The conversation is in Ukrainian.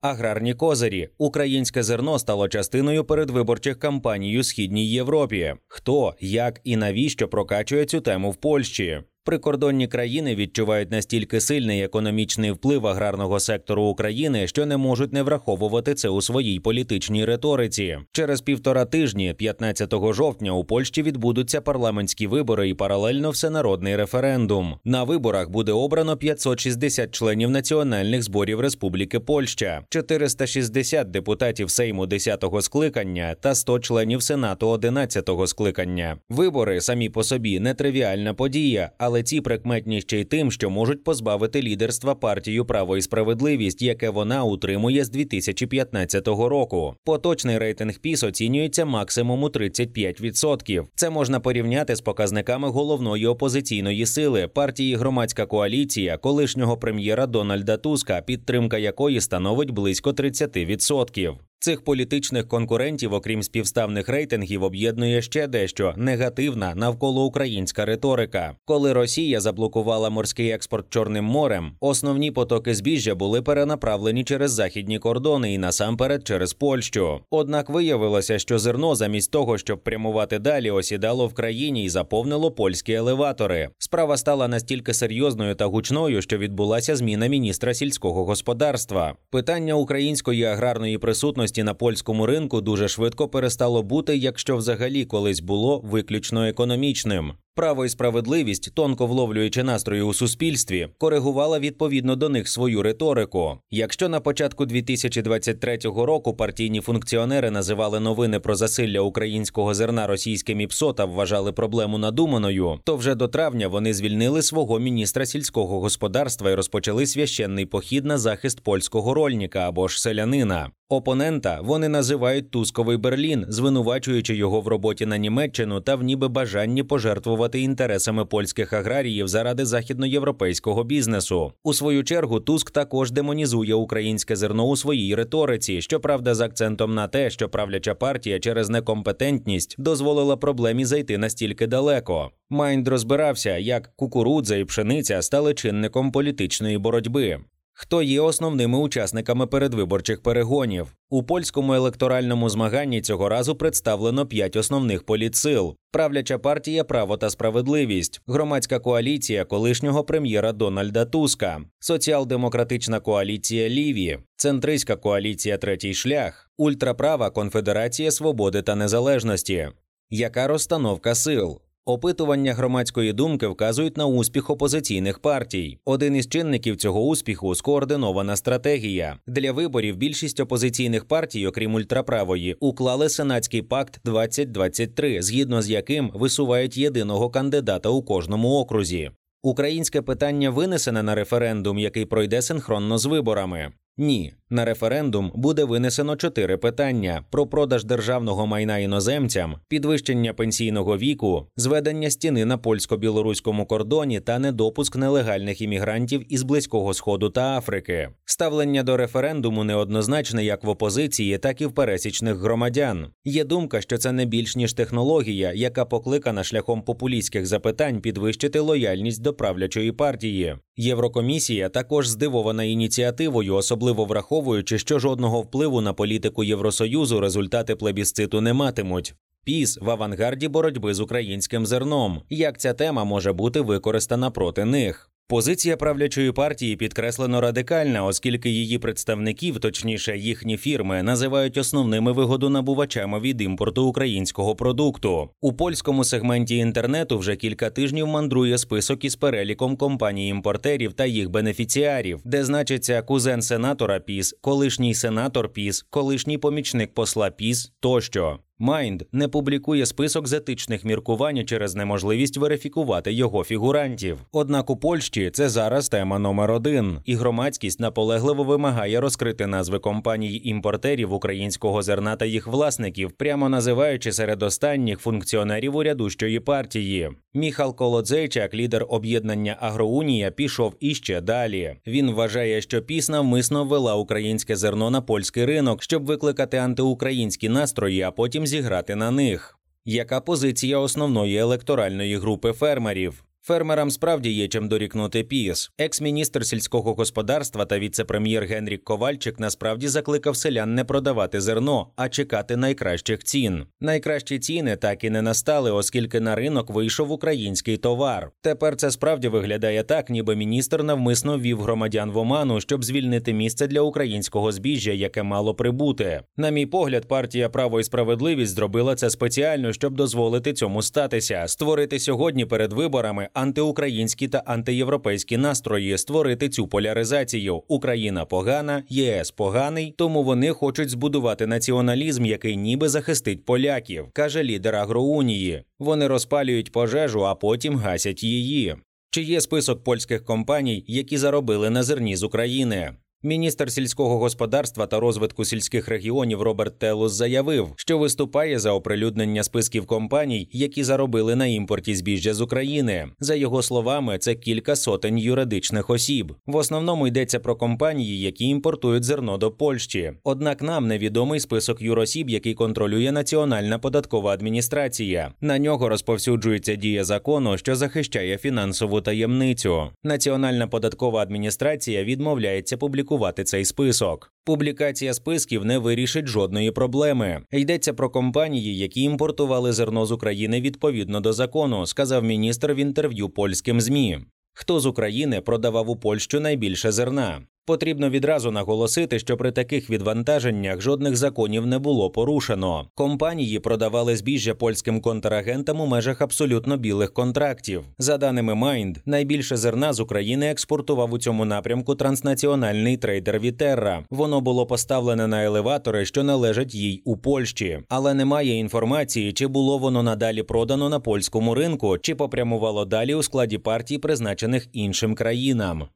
Аграрні козирі. Українське зерно стало частиною передвиборчих кампаній у східній Європі. Хто, як і навіщо прокачує цю тему в Польщі? Прикордонні країни відчувають настільки сильний економічний вплив аграрного сектору України, що не можуть не враховувати це у своїй політичній риториці. Через півтора тижні, 15 жовтня, у Польщі відбудуться парламентські вибори і паралельно всенародний референдум. На виборах буде обрано 560 членів національних зборів Республіки Польща, 460 депутатів Сейму 10-го скликання та 100 членів Сенату 11-го скликання. Вибори самі по собі нетривіальна подія, але ці прикметні ще й тим, що можуть позбавити лідерства партію право і справедливість, яке вона утримує з 2015 року. Поточний рейтинг ПІС оцінюється максимум у 35%. Це можна порівняти з показниками головної опозиційної сили партії Громадська коаліція колишнього прем'єра Дональда Туска, підтримка якої становить близько 30%. Цих політичних конкурентів, окрім співставних рейтингів, об'єднує ще дещо негативна навколо українська риторика. Коли Росія заблокувала морський експорт Чорним морем, основні потоки збіжжя були перенаправлені через західні кордони і насамперед через Польщу. Однак виявилося, що зерно замість того, щоб прямувати далі, осідало в країні і заповнило польські елеватори. Справа стала настільки серйозною та гучною, що відбулася зміна міністра сільського господарства. Питання української аграрної присутності на польському ринку дуже швидко перестало бути, якщо взагалі колись було виключно економічним. Право і справедливість, тонко вловлюючи настрої у суспільстві, коригувала відповідно до них свою риторику. Якщо на початку 2023 року партійні функціонери називали новини про засилля українського зерна російським ІПСО та вважали проблему надуманою, то вже до травня вони звільнили свого міністра сільського господарства і розпочали священний похід на захист польського рольника або ж селянина. Опонента вони називають Тусковий Берлін, звинувачуючи його в роботі на Німеччину та в ніби бажанні пожертвувати інтересами польських аграріїв заради західноєвропейського бізнесу. У свою чергу Туск також демонізує українське зерно у своїй риториці, щоправда, з акцентом на те, що правляча партія через некомпетентність дозволила проблемі зайти настільки далеко. Майнд розбирався, як кукурудза і пшениця стали чинником політичної боротьби хто є основними учасниками передвиборчих перегонів. У польському електоральному змаганні цього разу представлено п'ять основних політсил: правляча партія Право та справедливість, громадська коаліція колишнього прем'єра Дональда Туска, соціал-демократична коаліція Ліві, центристська коаліція Третій шлях, ультраправа Конфедерація Свободи та Незалежності. Яка розстановка сил? Опитування громадської думки вказують на успіх опозиційних партій. Один із чинників цього успіху скоординована стратегія. Для виборів більшість опозиційних партій, окрім ультраправої, уклали сенатський пакт 2023, згідно з яким висувають єдиного кандидата у кожному окрузі. Українське питання винесене на референдум, який пройде синхронно з виборами. Ні, на референдум буде винесено чотири питання: про продаж державного майна іноземцям, підвищення пенсійного віку, зведення стіни на польсько-білоруському кордоні та недопуск нелегальних іммігрантів із близького сходу та Африки. Ставлення до референдуму неоднозначне як в опозиції, так і в пересічних громадян. Є думка, що це не більш ніж технологія, яка покликана шляхом популістських запитань підвищити лояльність до правлячої партії. Єврокомісія також здивована ініціативою, особливо враховуючи, що жодного впливу на політику Євросоюзу результати плебісциту не матимуть. Піс в авангарді боротьби з українським зерном. Як ця тема може бути використана проти них? Позиція правлячої партії підкреслено радикальна, оскільки її представників, точніше їхні фірми, називають основними вигодонабувачами від імпорту українського продукту. У польському сегменті інтернету вже кілька тижнів мандрує список із переліком компаній імпортерів та їх бенефіціарів, де значиться кузен сенатора Піс, колишній сенатор Піс, колишній помічник посла Піс тощо. Майнд не публікує список з етичних міркувань через неможливість верифікувати його фігурантів. Однак у Польщі це зараз тема номер один, і громадськість наполегливо вимагає розкрити назви компаній імпортерів українського зерна та їх власників, прямо називаючи серед останніх функціонерів урядущої партії. Міхал Колодзейчак, лідер об'єднання Агроунія, пішов іще далі. Він вважає, що піс навмисно ввела українське зерно на польський ринок, щоб викликати антиукраїнські настрої, а потім зіграти на них. Яка позиція основної електоральної групи фермерів? Фермерам справді є чим дорікнути піс. Екс-міністр сільського господарства та віце-прем'єр Генрік Ковальчик насправді закликав селян не продавати зерно, а чекати найкращих цін. Найкращі ціни так і не настали, оскільки на ринок вийшов український товар. Тепер це справді виглядає так, ніби міністр навмисно вів громадян в оману, щоб звільнити місце для українського збіжжя, яке мало прибути. На мій погляд, партія право і справедливість зробила це спеціально, щоб дозволити цьому статися, створити сьогодні перед виборами антиукраїнські та антиєвропейські настрої, створити цю поляризацію. Україна погана, ЄС поганий, тому вони хочуть збудувати націоналізм, який ніби захистить поляків, каже лідер агроунії. Вони розпалюють пожежу, а потім гасять її. Чи є список польських компаній, які заробили на зерні з України? Міністр сільського господарства та розвитку сільських регіонів Роберт Телус заявив, що виступає за оприлюднення списків компаній, які заробили на імпорті збіжжя з України. За його словами, це кілька сотень юридичних осіб. В основному йдеться про компанії, які імпортують зерно до Польщі. Однак нам невідомий список юросіб, який контролює Національна податкова адміністрація. На нього розповсюджується дія закону, що захищає фінансову таємницю. Національна податкова адміністрація відмовляється публікувати публікувати цей список. Публікація списків не вирішить жодної проблеми. Йдеться про компанії, які імпортували зерно з України відповідно до закону, сказав міністр в інтерв'ю польським змі. Хто з України продавав у Польщу найбільше зерна? Потрібно відразу наголосити, що при таких відвантаженнях жодних законів не було порушено. Компанії продавали збіжжя польським контрагентам у межах абсолютно білих контрактів. За даними Майнд, найбільше зерна з України експортував у цьому напрямку транснаціональний трейдер Вітерра. Воно було поставлене на елеватори, що належать їй у Польщі, але немає інформації, чи було воно надалі продано на польському ринку, чи попрямувало далі у складі партій, призначених іншим країнам.